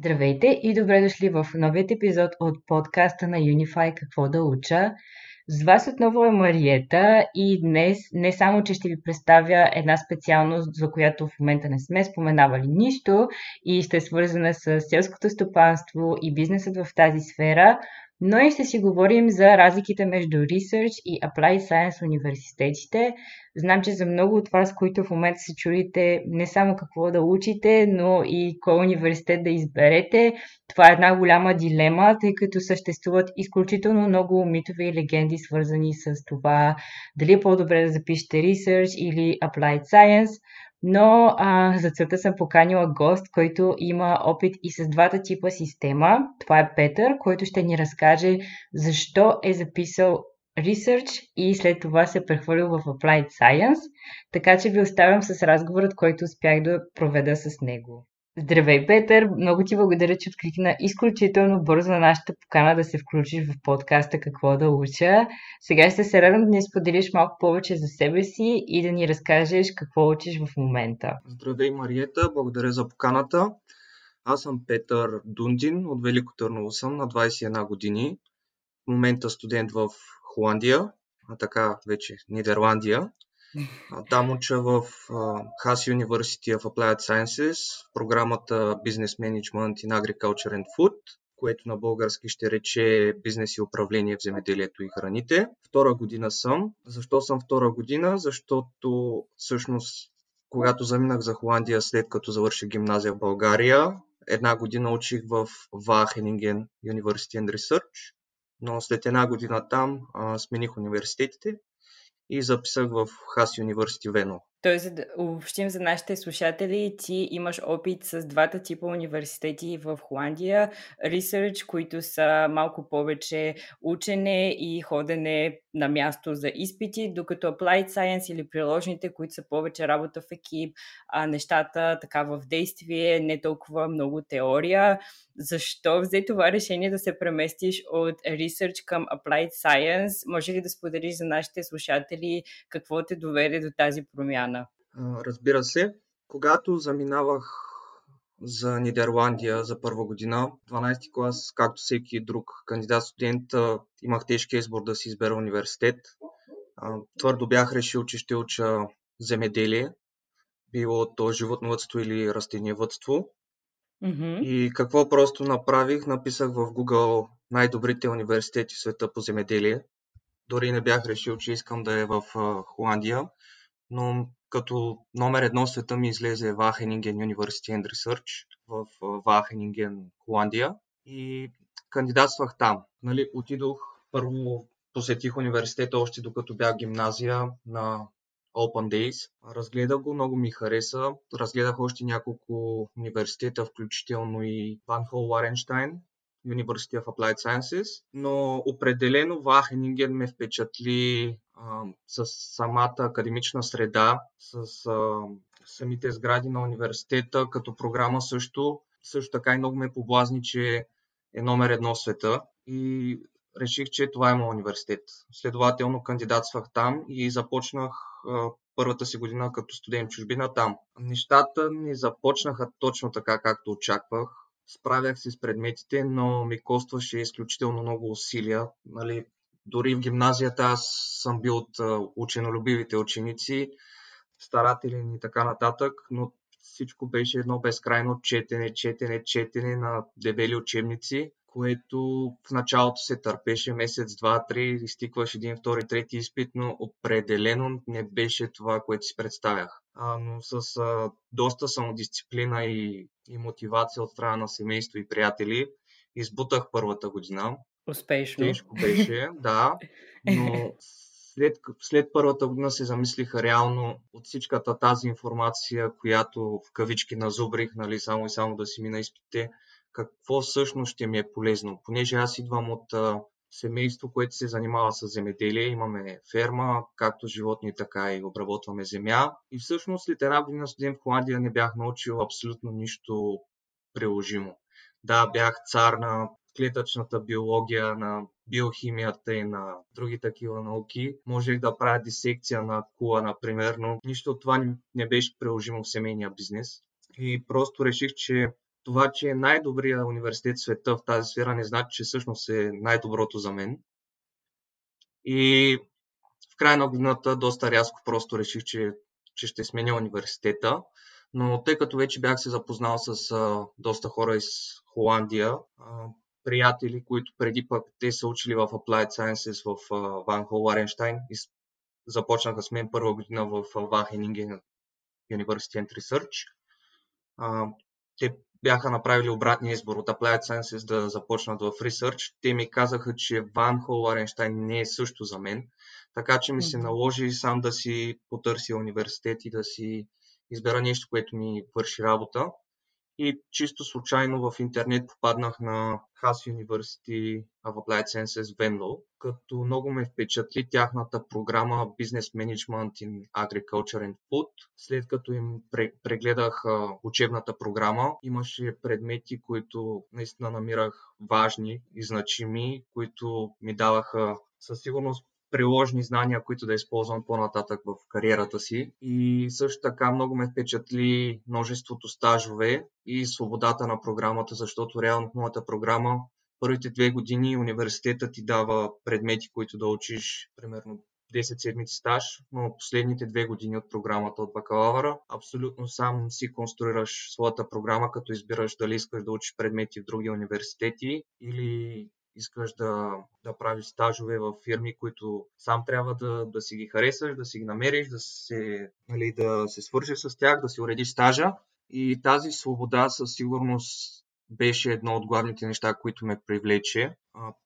Здравейте и добре дошли в новият епизод от подкаста на Unify Какво да уча. С вас отново е Мариета и днес не само, че ще ви представя една специалност, за която в момента не сме споменавали нищо и ще е свързана с селското стопанство и бизнесът в тази сфера, но и ще си говорим за разликите между Research и Applied Science университетите. Знам, че за много от вас, които в момента се чудите не само какво да учите, но и кой университет да изберете, това е една голяма дилема, тъй като съществуват изключително много митове и легенди, свързани с това дали е по-добре да запишете Research или Applied Science но а, за целта съм поканила гост, който има опит и с двата типа система. Това е Петър, който ще ни разкаже защо е записал Research и след това се е прехвърлил в Applied Science, така че ви оставям с разговорът, който успях да проведа с него. Здравей, Петър! Много ти благодаря, че откликна изключително бързо на нашата покана да се включиш в подкаста Какво да уча. Сега ще се радвам да ни споделиш малко повече за себе си и да ни разкажеш какво учиш в момента. Здравей, Мариета! Благодаря за поканата. Аз съм Петър Дундин, от Велико Търново съм, на 21 години. В момента студент в Холандия, а така вече Нидерландия. Там уча в Haas University of Applied Sciences, програмата Business Management in Agriculture and Food, което на български ще рече бизнес и управление в земеделието и храните. Втора година съм. Защо съм втора година? Защото всъщност когато заминах за Холандия след като завърших гимназия в България, една година учих в Wageningen University and Research, но след една година там а, смених университетите и записах в Хас Университи Вено. Тоест, за да обобщим за нашите слушатели, ти имаш опит с двата типа университети в Холандия, Research, които са малко повече учене и ходене на място за изпити, докато Applied Science или приложните, които са повече работа в екип, а нещата така в действие, не толкова много теория. Защо взе това решение да се преместиш от Research към Applied Science? Може ли да споделиш за нашите слушатели какво те доведе до тази промяна? Разбира се, когато заминавах за Нидерландия за първа година, 12 клас, както всеки друг кандидат студент, имах тежкия избор да си избера университет. Твърдо бях решил, че ще уча земеделие, било то животновътство или растениевътство. Mm-hmm. И какво просто направих? Написах в Google най-добрите университети в света по земеделие. Дори не бях решил, че искам да е в Холандия, но като номер едно света ми излезе Wageningen University and Research в Wageningen, Холандия и кандидатствах там. Нали, отидох, първо посетих университета още докато бях гимназия на Open Days. Разгледах го, много ми хареса. Разгледах още няколко университета, включително и Ван Хол Ларенштайн, University of Applied Sciences, но определено Вахенинген ме впечатли а, с самата академична среда, с а, самите сгради на университета, като програма също. Също така и много ме поблазни, че е номер едно в света и реших, че това е моят университет. Следователно кандидатствах там и започнах а, първата си година като студент чужбина там. Нещата не започнаха точно така, както очаквах справях се с предметите, но ми костваше изключително много усилия. Нали, дори в гимназията аз съм бил от ученолюбивите ученици, старателен и така нататък, но всичко беше едно безкрайно четене, четене, четене на дебели учебници, което в началото се търпеше месец, два, три, изтикваш един, втори, трети изпит, но определено не беше това, което си представях. А, но с а, доста самодисциплина и, и мотивация от страна на семейство и приятели избутах първата година. Успешно. Тежко беше, да, но след, след първата година се замислиха реално от всичката тази информация, която в кавички назубрих, нали, само и само да си мина изпитите, какво всъщност ще ми е полезно. Понеже аз идвам от а, семейство, което се занимава с земеделие, имаме ферма, както животни, така и обработваме земя. И всъщност след една година студент в Холандия не бях научил абсолютно нищо приложимо. Да, бях цар на клетъчната биология, на биохимията и на други такива науки. Можех да правя дисекция на кула, например, но нищо от това не беше приложимо в семейния бизнес. И просто реших, че това, че е най-добрият университет в света в тази сфера, не значи, че всъщност е най-доброто за мен. И в края на годината доста рязко просто реших, че, че ще сменя университета. Но тъй като вече бях се запознал с а, доста хора из Холандия, а, приятели, които преди пък те са учили в Applied Sciences в Ван Хол Аренштайн и започнаха с мен първа година в Вахенинген University and Research. А, те бяха направили обратния избор от Applied Sciences да започнат в Research. Те ми казаха, че Ван Хол Аренштайн не е също за мен, така че ми се наложи сам да си потърся университет и да си избера нещо, което ми върши работа. И чисто случайно в интернет попаднах на Haas University of Applied Sciences Venlo, като много ме впечатли тяхната програма Business Management in Agriculture and Food. След като им прегледах учебната програма, имаше предмети, които наистина намирах важни и значими, които ми даваха със сигурност приложни знания, които да използвам по-нататък в кариерата си. И също така много ме впечатли множеството стажове и свободата на програмата, защото реално в моята програма първите две години университета ти дава предмети, които да учиш, примерно 10 седмици стаж, но последните две години от програмата от бакалавъра абсолютно сам си конструираш своята програма, като избираш дали искаш да учиш предмети в други университети или искаш да, да правиш стажове в фирми, които сам трябва да, да си ги харесаш, да си ги намериш, да се, нали, да се свържеш с тях, да си уредиш стажа. И тази свобода със сигурност беше едно от главните неща, които ме привлече,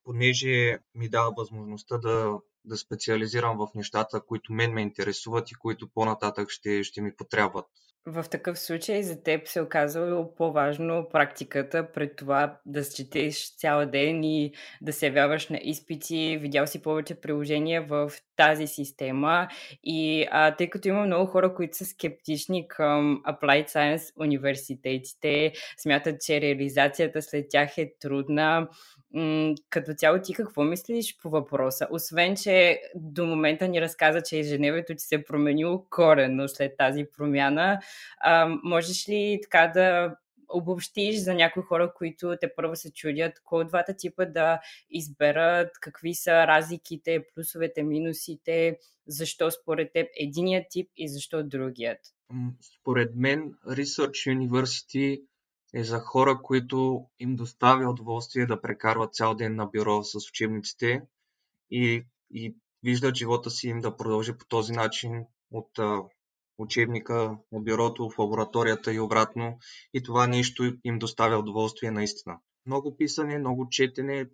понеже ми дава възможността да, да специализирам в нещата, които мен ме интересуват и които по-нататък ще, ще ми потребват. В такъв случай за теб се оказва по-важно практиката пред това да четеш цял ден и да се явяваш на изпити. Видял си повече приложения в тази система и а, тъй като има много хора, които са скептични към Applied Science университетите, смятат, че реализацията след тях е трудна. М- като цяло ти какво мислиш по въпроса? Освен, че до момента ни разказа, че ежедневието ти се е променило коренно след тази промяна, а, можеш ли така да обобщиш за някои хора, които те първо се чудят, кой от двата типа да изберат, какви са разликите, плюсовете, минусите, защо според теб единият тип и защо другият? Според мен Research University е за хора, които им доставя удоволствие да прекарват цял ден на бюро с учебниците и, и виждат живота си им да продължи по този начин от учебника, от бюрото, в лабораторията и обратно. И това нещо им доставя удоволствие наистина. Много писане, много четене,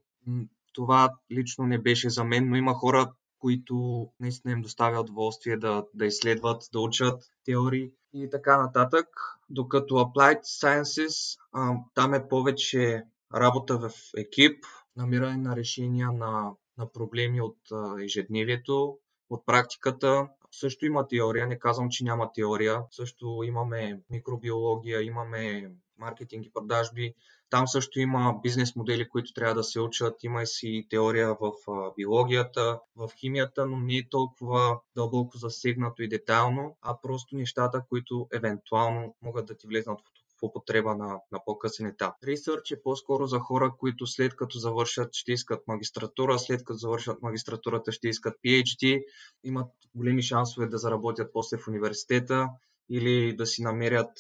това лично не беше за мен, но има хора, които наистина им доставя удоволствие да, да изследват, да учат теории и така нататък. Докато Applied Sciences, а, там е повече работа в екип, намиране на решения на, на проблеми от а, ежедневието, от практиката. Също има теория, не казвам, че няма теория. Също имаме микробиология, имаме маркетинг и продажби. Там също има бизнес модели, които трябва да се учат. Има си теория в биологията, в химията, но не е толкова дълбоко засегнато и детайлно, а просто нещата, които евентуално могат да ти влезнат в употреба на, на по-късен етап. Research е по-скоро за хора, които след като завършат ще искат магистратура, след като завършат магистратурата ще искат PhD, имат големи шансове да заработят после в университета или да си намерят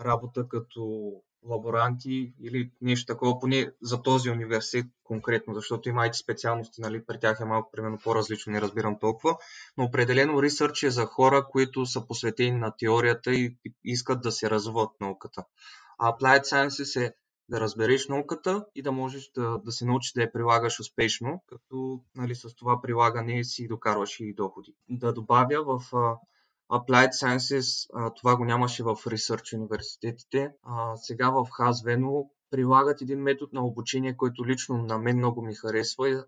работа като лаборанти или нещо такова, поне за този университет конкретно, защото има IT специалности, нали, при тях е малко примерно по-различно, не разбирам толкова, но определено ресърч е за хора, които са посветени на теорията и искат да се развиват науката. А Applied Sciences е да разбереш науката и да можеш да, да се научиш да я прилагаш успешно, като нали, с това прилагане си докарваш и доходи. Да добавя в Applied Sciences, това го нямаше в Research университетите. Сега в Хазвено прилагат един метод на обучение, който лично на мен много ми харесва.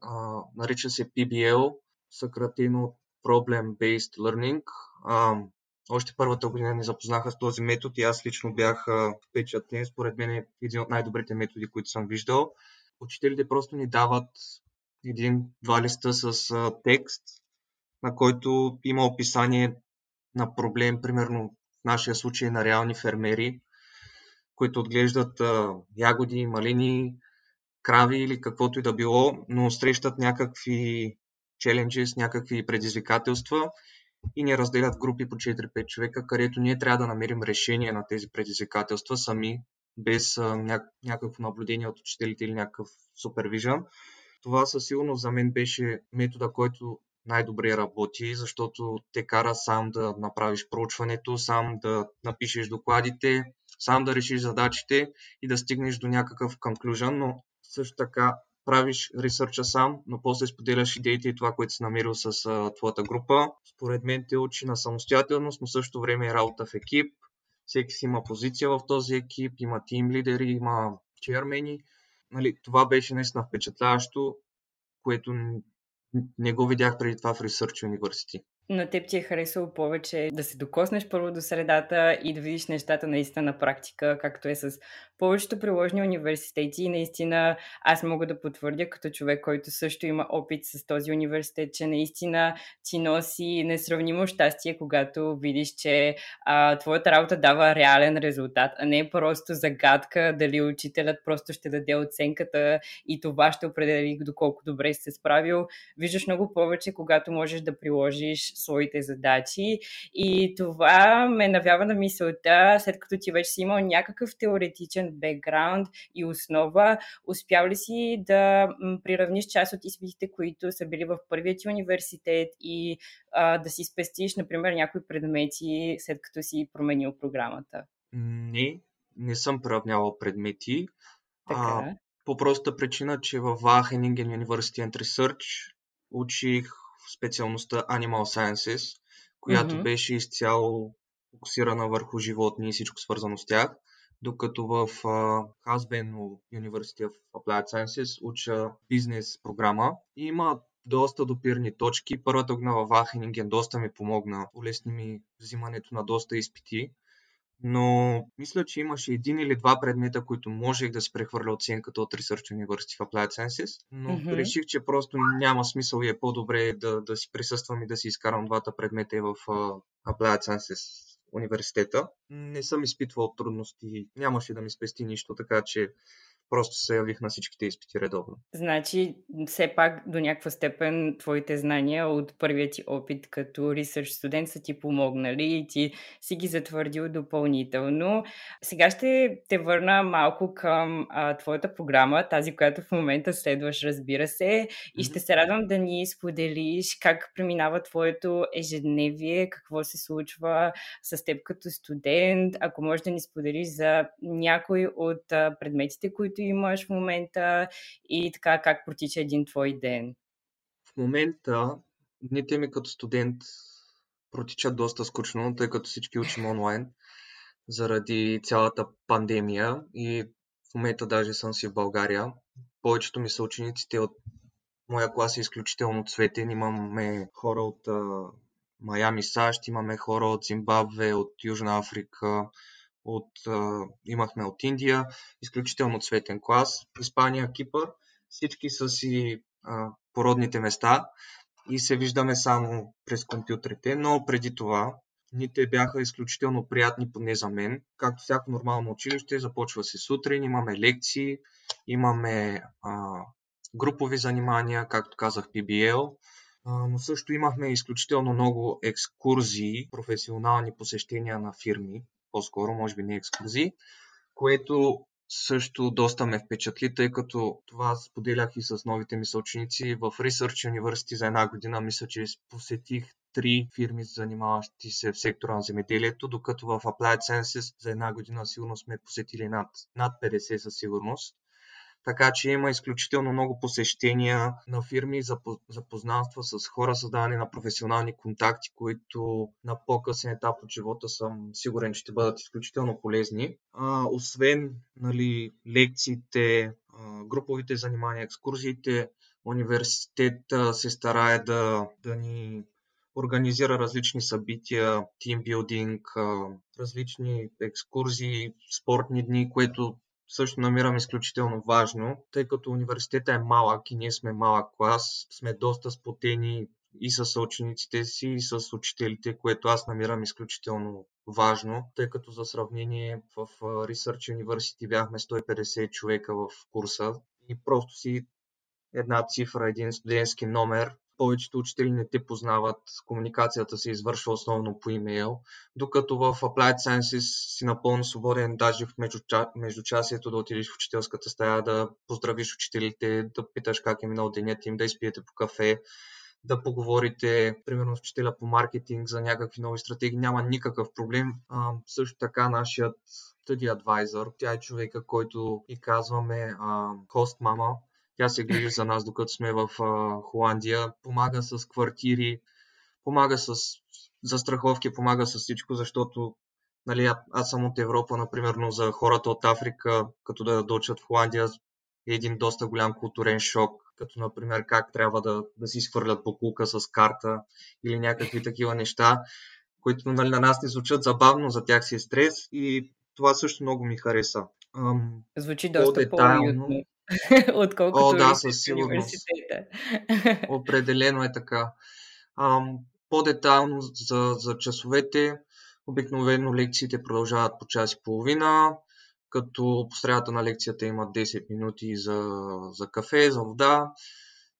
нарича се PBL, съкратено Problem Based Learning. още първата година ни запознаха с този метод и аз лично бях впечатлен. Според мен е един от най-добрите методи, които съм виждал. Учителите просто ни дават един-два листа с текст, на който има описание на проблем, примерно в нашия случай на реални фермери, които отглеждат а, ягоди, малини, крави или каквото и да било, но срещат някакви челенджи, някакви предизвикателства и ни разделят групи по 4-5 човека, където ние трябва да намерим решение на тези предизвикателства сами, без ня- някакво наблюдение от учителите или някакъв супервижън. Това със сигурност за мен беше метода, който най-добре работи, защото те кара сам да направиш проучването, сам да напишеш докладите, сам да решиш задачите и да стигнеш до някакъв conclusion, но също така правиш ресърча сам, но после споделяш идеите и това, което си намерил с а, твоята група. Според мен те учи на самостоятелност, но също време е работа в екип. Всеки си има позиция в този екип, има тим лидери, има чермени. Нали, това беше наистина впечатляващо, което не го видях преди това в Research University на теб ти е харесало повече да се докоснеш първо до средата и да видиш нещата наистина на практика, както е с повечето приложни университети. И наистина аз мога да потвърдя като човек, който също има опит с този университет, че наистина ти носи несравнимо щастие, когато видиш, че а, твоята работа дава реален резултат, а не просто загадка дали учителят просто ще даде оценката и това ще определи доколко добре си се справил. Виждаш много повече, когато можеш да приложиш своите задачи. И това ме навява на мисълта, след като ти вече си имал някакъв теоретичен бекграунд и основа, успял ли си да приравниш част от изпитите, които са били в първия ти университет и а, да си спестиш, например, някои предмети, след като си променил програмата? Не, не съм приравнявал предмети. Така. А, по простата причина, че в Wageningen University and Research учих специалността Animal Sciences, която mm-hmm. беше изцяло фокусирана върху животни и всичко свързано с тях, докато в Husband University of Applied Sciences уча бизнес програма и има доста допирни точки. Първата година в Вахенинген доста ми помогна, улесни ми взимането на доста изпити но мисля, че имаше един или два предмета, които можех да се прехвърля оценката от Research University в Applied Sciences, но mm-hmm. реших, че просто няма смисъл и е по-добре да, да си присъствам и да си изкарам двата предмета и в uh, Applied Sciences университета. Не съм изпитвал трудности, нямаше да ми спести нищо, така че просто се явих на всичките изпити редовно. Значи, все пак до някаква степен твоите знания от първият ти опит като research студент са ти помогнали и ти си ги затвърдил допълнително. Сега ще те върна малко към а, твоята програма, тази, която в момента следваш, разбира се, и ще се радвам да ни споделиш как преминава твоето ежедневие, какво се случва с теб като студент, ако можеш да ни споделиш за някой от предметите, които които имаш в момента и така как протича един твой ден? В момента дните ми като студент протичат доста скучно, тъй като всички учим онлайн заради цялата пандемия и в момента даже съм си в България. Повечето ми са учениците от моя клас е изключително цветен. Имаме хора от Майами, САЩ, имаме хора от Зимбабве, от Южна Африка, от, а, имахме от Индия, изключително цветен клас, Испания, Кипър, всички са си а, породните места и се виждаме само през компютрите, но преди това Дните бяха изключително приятни, поне за мен. Както всяко нормално училище, започва се сутрин, имаме лекции, имаме а, групови занимания, както казах, PBL, но също имахме изключително много екскурзии, професионални посещения на фирми, по-скоро, може би не екскурзии, което също доста ме впечатли, тъй като това споделях и с новите ми съученици. В Research University за една година мисля, че посетих три фирми, занимаващи се в сектора на земеделието, докато в Applied Sciences за една година сигурно сме посетили над, над 50 със сигурност. Така че има изключително много посещения на фирми, запознанства с хора, създаване на професионални контакти, които на по-късен етап от живота съм сигурен, че ще бъдат изключително полезни. А, освен нали, лекциите, груповите занимания, екскурзиите, университета се старае да, да ни организира различни събития, тимбилдинг, различни екскурзии, спортни дни, което също намирам изключително важно, тъй като университета е малък и ние сме малък клас, сме доста спотени, и с съучениците си, и с учителите, което аз намирам изключително важно, тъй като за сравнение в Research University бяхме 150 човека в курса и просто си една цифра, един студентски номер. Повечето учители не те познават, комуникацията се извършва основно по имейл, докато в Applied Sciences си напълно свободен, даже в междучасието да отидеш в учителската стая, да поздравиш учителите, да питаш как е минал денят им, да изпиете по кафе, да поговорите, примерно с учителя по маркетинг за някакви нови стратегии, няма никакъв проблем. А, също така нашият study advisor, тя е човека, който и казваме а, host мама, тя се грижи за нас, докато сме в а, Холандия, помага с квартири, помага с застраховки, помага с всичко, защото нали, аз съм от Европа, например, но за хората от Африка, като да дочат в Холандия, е един доста голям културен шок, като например как трябва да, да си изхвърлят покулка с карта или някакви такива неща, които нали, на нас не звучат забавно, за тях си е стрес и това също много ми хареса. Ам, Звучи доста по-уютно, отколкото О, да, със сигурност. Определено е така. Ам, по-детайлно за, за часовете, обикновено лекциите продължават по час и половина като по средата на лекцията има 10 минути за, за кафе, за вода.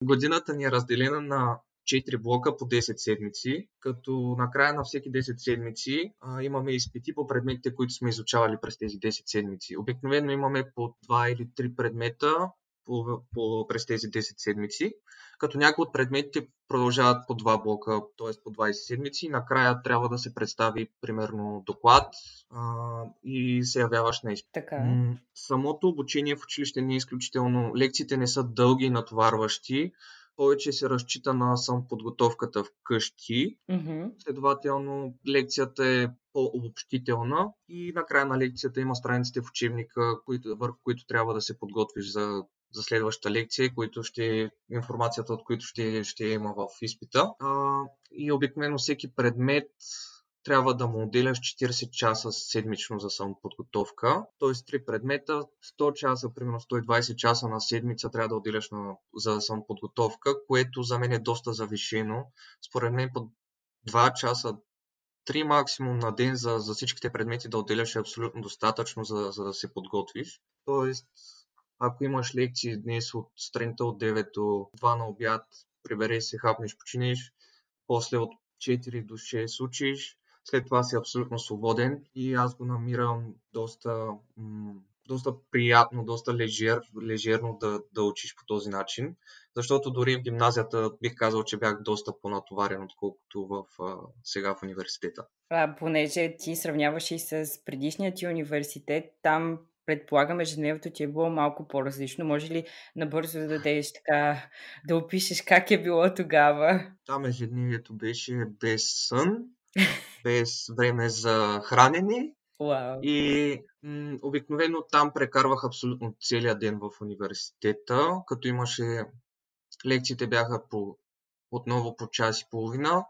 Годината ни е разделена на 4 блока по 10 седмици, като накрая на всеки 10 седмици а, имаме изпити по предметите, които сме изучавали през тези 10 седмици. Обикновено имаме по 2 или 3 предмета по, по, през тези 10 седмици като някои от предметите продължават по два блока, т.е. по 20 седмици. Накрая трябва да се представи, примерно, доклад а, и се явяваш на изпит. Така. Е. Самото обучение в училище не е изключително. Лекциите не са дълги и натоварващи. Повече се разчита на сам подготовката вкъщи. Mm-hmm. Следователно, лекцията е по-обобщителна и накрая на лекцията има страниците в учебника, които, върху които трябва да се подготвиш за за следващата лекция, които ще, информацията от които ще, ще има в изпита. А, и обикновено всеки предмет трябва да му отделяш 40 часа седмично за самоподготовка. Т.е. три предмета, 100 часа, примерно 120 часа на седмица трябва да отделяш на, за самоподготовка, което за мен е доста завишено. Според мен по 2 часа, 3 максимум на ден за, за всичките предмети да отделяш е абсолютно достатъчно, за, за да се подготвиш. Тоест, ако имаш лекции днес от сутринта от 9 до 2 на обяд, прибери се, хапнеш, починиш, после от 4 до 6 учиш, след това си абсолютно свободен и аз го намирам доста, доста приятно, доста лежер, лежерно да, да учиш по този начин, защото дори в гимназията бих казал, че бях доста по-натоварен, отколкото в, а, сега в университета. А, понеже ти сравняваш и с предишният ти университет, там предполагам, ежедневието ти е било малко по-различно. Може ли набързо да дадеш така, да опишеш как е било тогава? Там ежедневието беше без сън, без време за хранене. Wow. И м- обикновено там прекарвах абсолютно целия ден в университета, като имаше лекциите бяха по, отново по час и половина.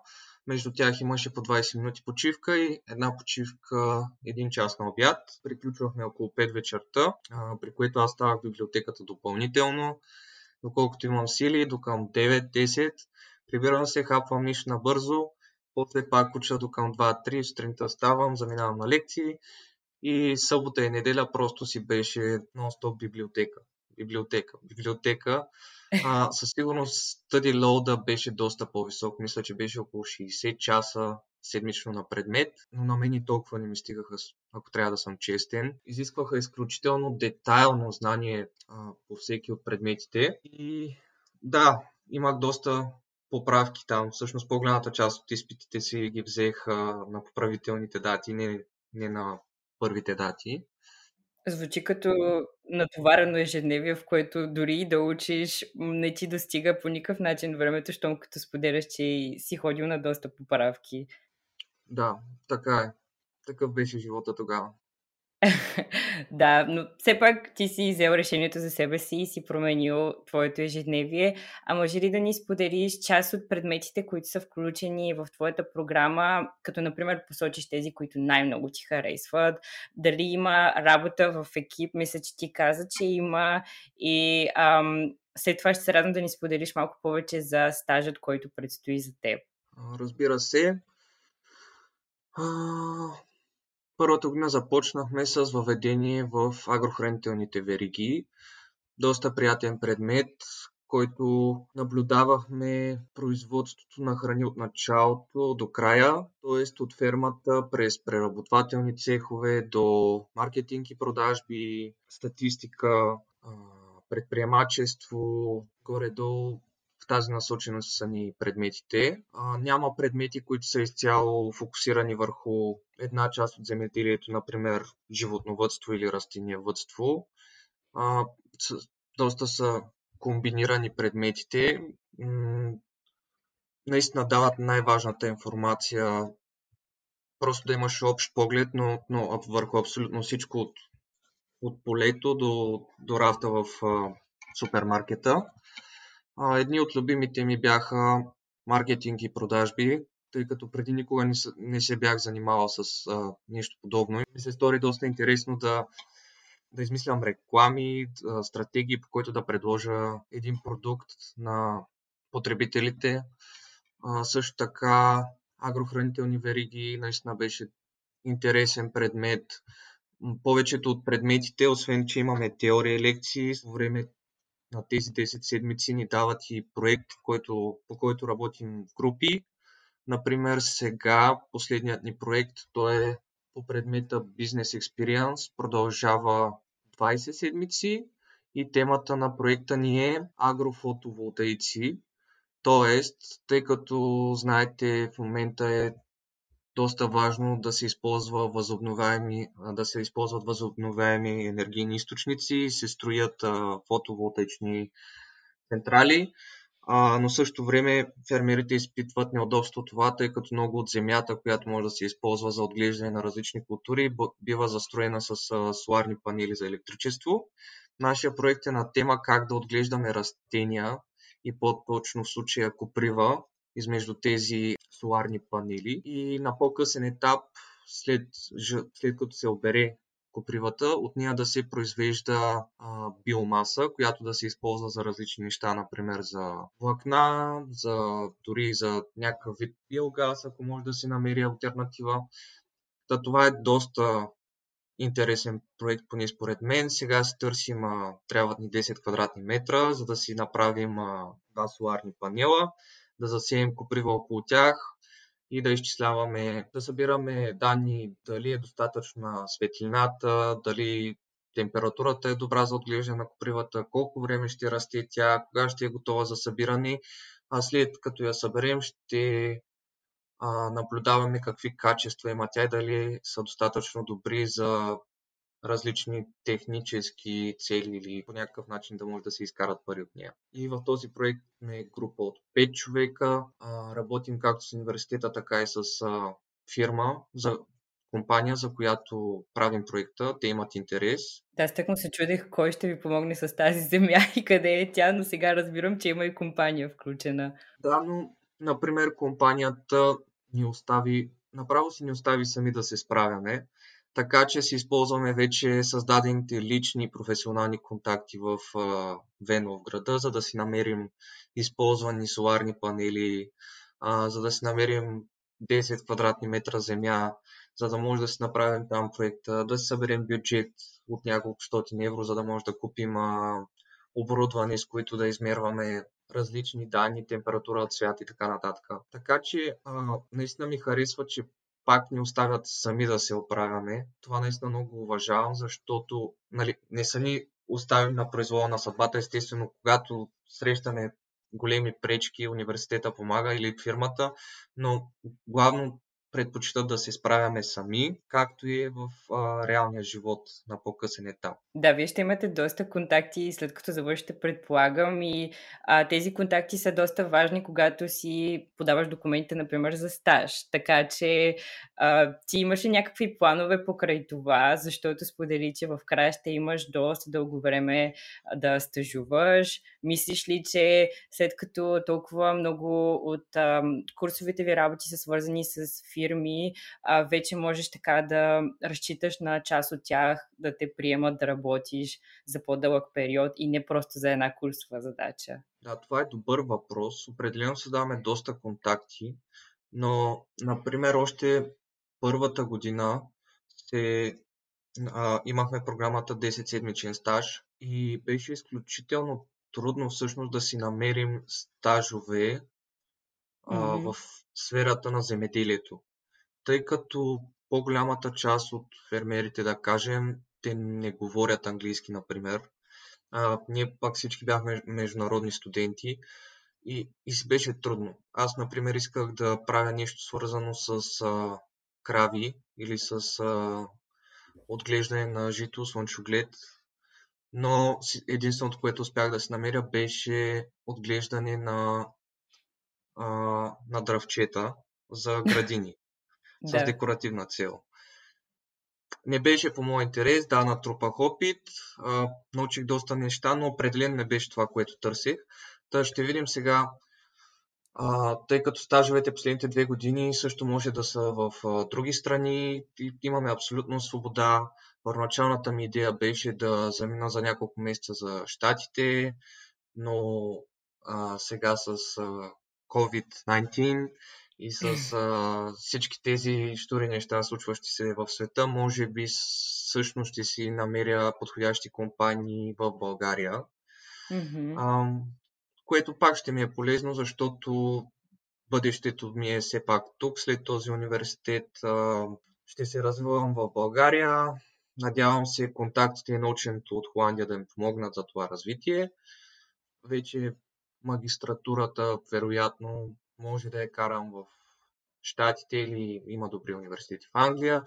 Между тях имаше по 20 минути почивка и една почивка един час на обяд. Приключвахме около 5 вечерта, при което аз ставах в библиотеката допълнително, доколкото имам сили, до към 9-10. Прибирам се, хапвам нищо набързо, после пак уча до към 2-3, сутринта ставам, заминавам на лекции и събота и неделя просто си беше нон-стоп библиотека. Библиотека. Библиотека а, със сигурност study load беше доста по-висок. Мисля, че беше около 60 часа седмично на предмет, но на мен и толкова не ми стигаха, ако трябва да съм честен. Изискваха изключително детайлно знание а, по всеки от предметите и да, имах доста поправки там. Всъщност по-голямата част от изпитите си ги взех а, на поправителните дати, не, не на първите дати. Звучи като натоварено ежедневие, в което дори и да учиш, не ти достига по никакъв начин времето, щом като споделяш, че си ходил на доста поправки. Да, така е. Такъв беше живота тогава. Да, но все пак ти си взел решението за себе си и си променил твоето ежедневие. А може ли да ни споделиш част от предметите, които са включени в твоята програма, като например посочиш тези, които най-много ти харесват? Дали има работа в екип? Мисля, че ти каза, че има и ам, след това ще се радвам да ни споделиш малко повече за стажът, който предстои за теб. Разбира се. Първата година започнахме с въведение в агрохранителните вериги. Доста приятен предмет, който наблюдавахме производството на храни от началото до края, т.е. от фермата през преработвателни цехове до маркетинг и продажби, статистика, предприемачество, горе-долу в тази насоченост са ни предметите. няма предмети, които са изцяло фокусирани върху една част от земеделието, например животновътство или растениевътство. доста са комбинирани предметите. наистина дават най-важната информация. Просто да имаш общ поглед, но, но върху абсолютно всичко от, от полето до, до рафта в а, супермаркета. Едни от любимите ми бяха маркетинг и продажби, тъй като преди никога не, не се бях занимавал с а, нещо подобно. ми се стори доста интересно да, да измислям реклами, стратегии, по които да предложа един продукт на потребителите. А, също така агрохранителни вериги наистина беше интересен предмет. Повечето от предметите, освен че имаме теория и лекции, време на тези 10 седмици ни дават и проект, който, по който работим в групи. Например, сега последният ни проект, той е по предмета Business Experience продължава 20 седмици и темата на проекта ни е агрофотоволтаици. Тоест, тъй като знаете, в момента е доста важно да се използва възобновяеми, да се използват възобновяеми енергийни източници се строят фотоволтаични централи но също време фермерите изпитват неудобство това, тъй като много от земята, която може да се използва за отглеждане на различни култури, бива застроена с соларни панели за електричество. Нашия проект е на тема как да отглеждаме растения и по-точно в случая коприва измежду тези соларни панели. И на по-късен етап, след, след като се обере копривата, от нея да се произвежда а, биомаса, която да се използва за различни неща, например за влакна, за, дори за някакъв вид биогаз, ако може да се намери альтернатива. Та това е доста интересен проект, поне според мен. Сега се търсим, а, трябват ни 10 квадратни метра, за да си направим а, два соларни панела, да засеем коприва около тях, и да изчисляваме, да събираме данни дали е достатъчна светлината, дали температурата е добра за отглеждане на копривата, колко време ще расте тя, кога ще е готова за събиране. А след като я съберем, ще а, наблюдаваме какви качества има тя и дали са достатъчно добри за различни технически цели или по някакъв начин да може да се изкарат пари от нея. И в този проект сме група от 5 човека. Работим както с университета, така и с фирма за компания, за която правим проекта. Те имат интерес. Да, тъкмо се чудех кой ще ви помогне с тази земя и къде е тя, но сега разбирам, че има и компания включена. Да, но, например, компанията ни остави, направо си ни остави сами да се справяме така че си използваме вече създадените лични професионални контакти в Вено в града, за да си намерим използвани соларни панели, за да си намерим 10 квадратни метра земя, за да може да си направим там проекта, да си съберем бюджет от няколко стотин евро, за да може да купим оборудване, с които да измерваме различни данни, температура, цвят и така нататък. Така че а, наистина ми харесва, че пак ни оставят сами да се оправяме. Това наистина много уважавам, защото нали, не са ни оставим на произвола на съдбата. Естествено, когато срещаме големи пречки, университета помага или фирмата, но главно предпочитат да се справяме сами, както и в а, реалния живот на по-късен етап. Да, вие ще имате доста контакти след като завършите, предполагам, и а, тези контакти са доста важни, когато си подаваш документите, например, за стаж. Така че а, ти ли някакви планове покрай това, защото сподели, че в края ще имаш доста дълго време да стажуваш. Мислиш ли, че след като толкова много от а, курсовите ви работи са свързани с фирми, а, вече можеш така да разчиташ на част от тях да те приемат да работиш за по-дълъг период и не просто за една курсова задача. Да, това е добър въпрос. Определено се даваме доста контакти, но, например, още първата година се, а, имахме програмата 10 седмичен стаж и беше изключително трудно всъщност да си намерим стажове а, mm-hmm. в сферата на земеделието. Тъй като по-голямата част от фермерите, да кажем, те не говорят английски, например. А, ние пак всички бяхме международни студенти и, и си беше трудно. Аз, например, исках да правя нещо свързано с а, крави или с а, отглеждане на жито, слънчоглед, но единственото, което успях да се намеря, беше отглеждане на, а, на дръвчета за градини с декоративна цел. Не беше по моя интерес, да, натрупах опит, а, научих доста неща, но определено не беше това, което търсих. Та ще видим сега, а, тъй като стажовете последните две години също може да са в а, други страни, и имаме абсолютно свобода. Първоначалната ми идея беше да замина за няколко месеца за Штатите, но а, сега с а, COVID-19 и с а, всички тези штури неща, случващи се в света, може би всъщност ще си намеря подходящи компании в България. Mm-hmm. А, което пак ще ми е полезно, защото бъдещето ми е все пак тук. След този университет а, ще се развивам в България. Надявам се контактите и наученето от Холандия да ми помогнат за това развитие. Вече магистратурата, вероятно, може да я карам в Штатите или има добри университети в Англия,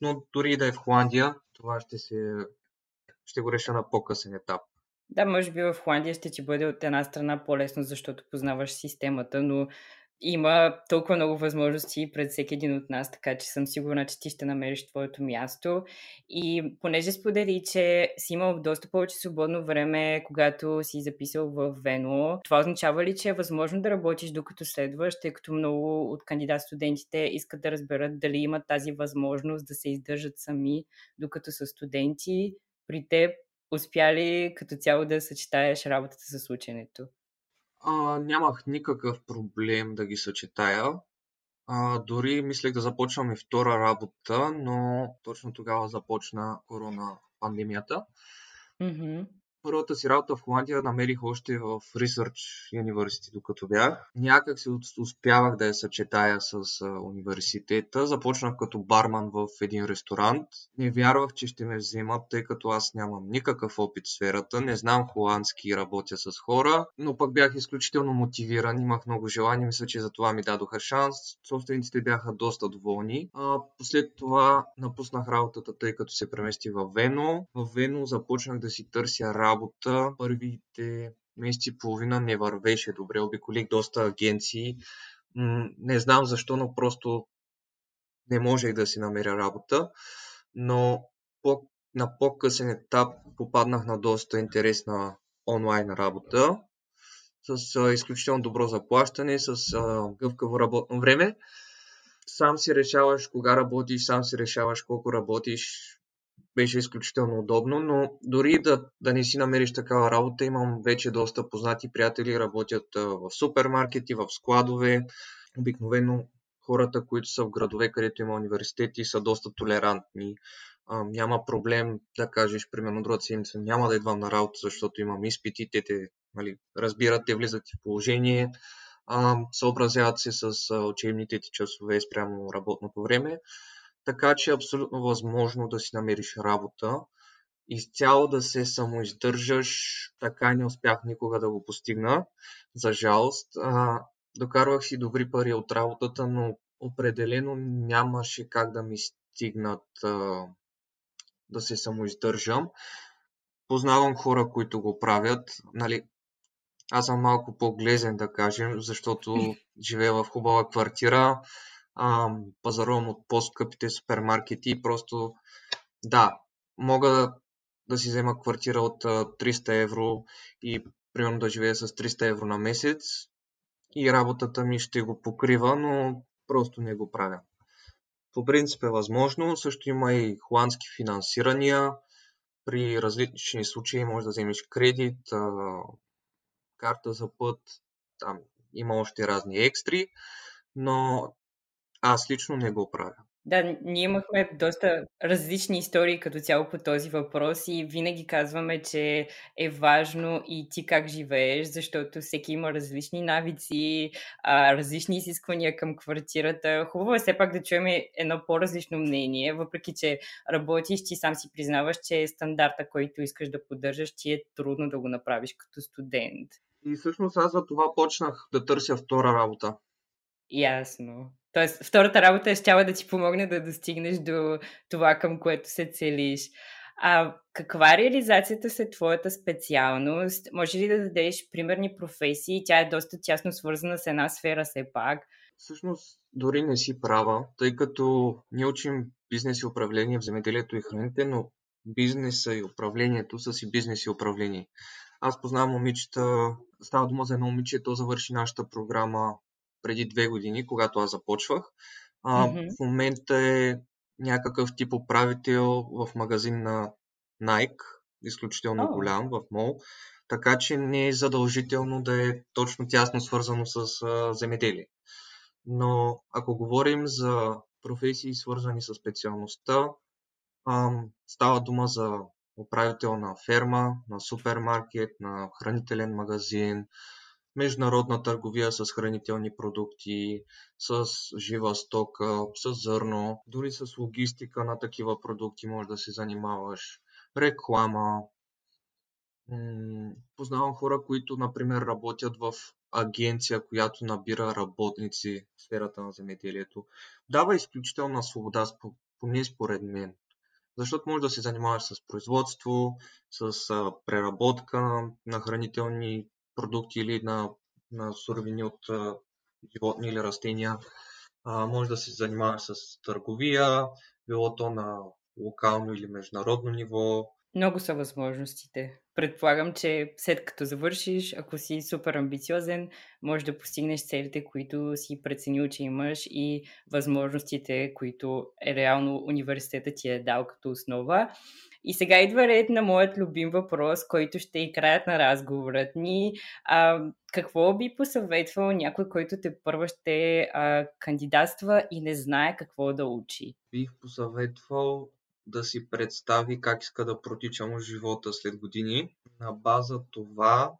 но дори да е в Холандия, това ще, се, ще го реша на по-късен етап. Да, може би в Холандия ще ти бъде от една страна по-лесно, защото познаваш системата, но има толкова много възможности пред всеки един от нас, така че съм сигурна, че ти ще намериш твоето място. И понеже сподели, че си имал доста повече свободно време, когато си записал в Вено, това означава ли, че е възможно да работиш докато следваш, тъй като много от кандидат студентите искат да разберат дали имат тази възможност да се издържат сами, докато са студенти. При теб успя ли като цяло да съчетаеш работата с ученето? А, нямах никакъв проблем да ги съчетая. А, дори мислех да започвам и втора работа, но точно тогава започна корона пандемията. Mm-hmm първата си работа в Холандия намерих още в Research University, докато бях. Някак се успявах да я съчетая с университета. Започнах като барман в един ресторант. Не вярвах, че ще ме вземат, тъй като аз нямам никакъв опит в сферата. Не знам холандски и работя с хора, но пък бях изключително мотивиран. Имах много желание. Мисля, че за това ми дадоха шанс. Собствениците бяха доста доволни. А, след това напуснах работата, тъй като се премести в Вено. В Вено започнах да си търся работа работа първите месеци и половина не вървеше добре. Обиколих доста агенции. Не знам защо, но просто не можех да си намеря работа. Но по, на по-късен етап попаднах на доста интересна онлайн работа с а, изключително добро заплащане, с а, гъвкаво работно време. Сам си решаваш кога работиш, сам си решаваш колко работиш, беше изключително удобно, но дори да, да не си намериш такава работа, имам вече доста познати приятели, работят в супермаркети, в складове. Обикновено хората, които са в градове, където има университети, са доста толерантни. А, няма проблем да кажеш, примерно, другата седмица няма да идвам на работа, защото имам изпити, те те нали, разбират, те влизат в положение, а, съобразяват се с учебните ти часове спрямо работното време. Така че е абсолютно възможно да си намериш работа. Изцяло да се самоиздържаш, така не успях никога да го постигна, за жалост. А, докарвах си добри пари от работата, но определено нямаше как да ми стигнат а, да се самоиздържам. Познавам хора, които го правят. Нали, аз съм малко по-глезен, да кажем, защото живея в хубава квартира, а, пазарувам от по-скъпите супермаркети и просто да, мога да, си взема квартира от 300 евро и примерно да живея с 300 евро на месец и работата ми ще го покрива, но просто не го правя. По принцип е възможно. Също има и холандски финансирания. При различни случаи може да вземеш кредит, карта за път, там има още разни екстри, но аз лично не го правя. Да, ние имахме доста различни истории като цяло по този въпрос и винаги казваме, че е важно и ти как живееш, защото всеки има различни навици, а, различни изисквания към квартирата. Хубаво е все пак да чуем едно по-различно мнение, въпреки че работиш, ти сам си признаваш, че стандарта, който искаш да поддържаш, ти е трудно да го направиш като студент. И всъщност аз за това почнах да търся втора работа. Ясно. Тоест, втората работа е щяла да ти помогне да достигнеш до това, към което се целиш. А каква реализацията се твоята специалност? Може ли да дадеш примерни професии? Тя е доста тясно свързана с една сфера все пак. Всъщност, дори не си права, тъй като ние учим бизнес и управление в земеделието и храните, но бизнеса и управлението са си бизнес и управление. Аз познавам момичета, става дума за едно момиче, то завърши нашата програма преди две години, когато аз започвах. А, mm-hmm. В момента е някакъв тип управител в магазин на Nike, изключително oh. голям, в мол. Така че не е задължително да е точно тясно свързано с а, земеделие. Но ако говорим за професии, свързани с специалността, а, става дума за управител на ферма, на супермаркет, на хранителен магазин, международна търговия с хранителни продукти, с жива стока, с зърно, дори с логистика на такива продукти може да се занимаваш, реклама. Познавам хора, които, например, работят в агенция, която набира работници в сферата на земеделието. Дава изключителна свобода, поне според мен. Защото може да се занимаваш с производство, с преработка на хранителни продукти или на, на суровини от животни или растения. А, може да се занимаваш с търговия, било то на локално или международно ниво. Много са възможностите. Предполагам, че след като завършиш, ако си супер амбициозен, можеш да постигнеш целите, които си преценил, че имаш и възможностите, които е реално университета ти е дал като основа. И сега идва ред на моят любим въпрос, който ще и краят на разговорът ни. А, какво би посъветвал някой, който те първо ще а, кандидатства и не знае какво да учи? Бих посъветвал да си представи как иска да протича му живота след години. На база това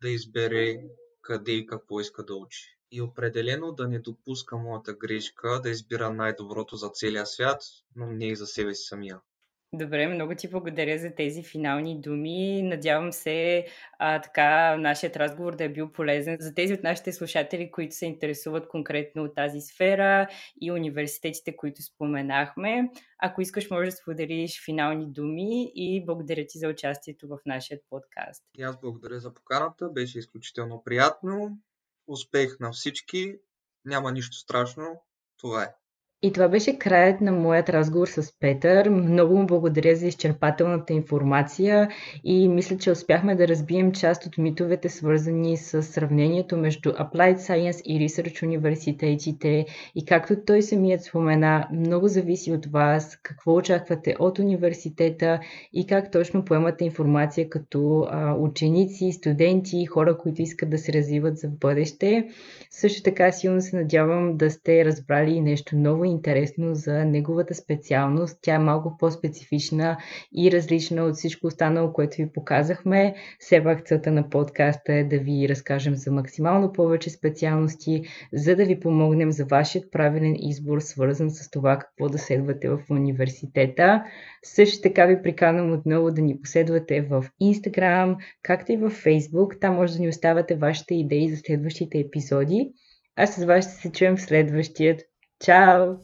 да избере къде и какво иска да учи. И определено да не допуска моята грешка да избира най-доброто за целия свят, но не и за себе си самия. Добре, много ти благодаря за тези финални думи. Надявам се а, така нашият разговор да е бил полезен за тези от нашите слушатели, които се интересуват конкретно от тази сфера и университетите, които споменахме. Ако искаш, може да споделиш финални думи и благодаря ти за участието в нашия подкаст. И аз благодаря за поканата. Беше изключително приятно. Успех на всички. Няма нищо страшно. Това е. И това беше краят на моят разговор с Петър. Много му благодаря за изчерпателната информация и мисля, че успяхме да разбием част от митовете, свързани с сравнението между Applied Science и Research университетите. И както той самият спомена, много зависи от вас, какво очаквате от университета и как точно поемате информация като ученици, студенти, хора, които искат да се развиват за бъдеще. Също така силно се надявам да сте разбрали нещо ново интересно за неговата специалност. Тя е малко по-специфична и различна от всичко останало, което ви показахме. Все пак целта на подкаста е да ви разкажем за максимално повече специалности, за да ви помогнем за вашият правилен избор, свързан с това какво да следвате в университета. Също така ви приканвам отново да ни последвате в Instagram, както и в Facebook. Там може да ни оставате вашите идеи за следващите епизоди. А с вас ще се чуем в следващият Tchau!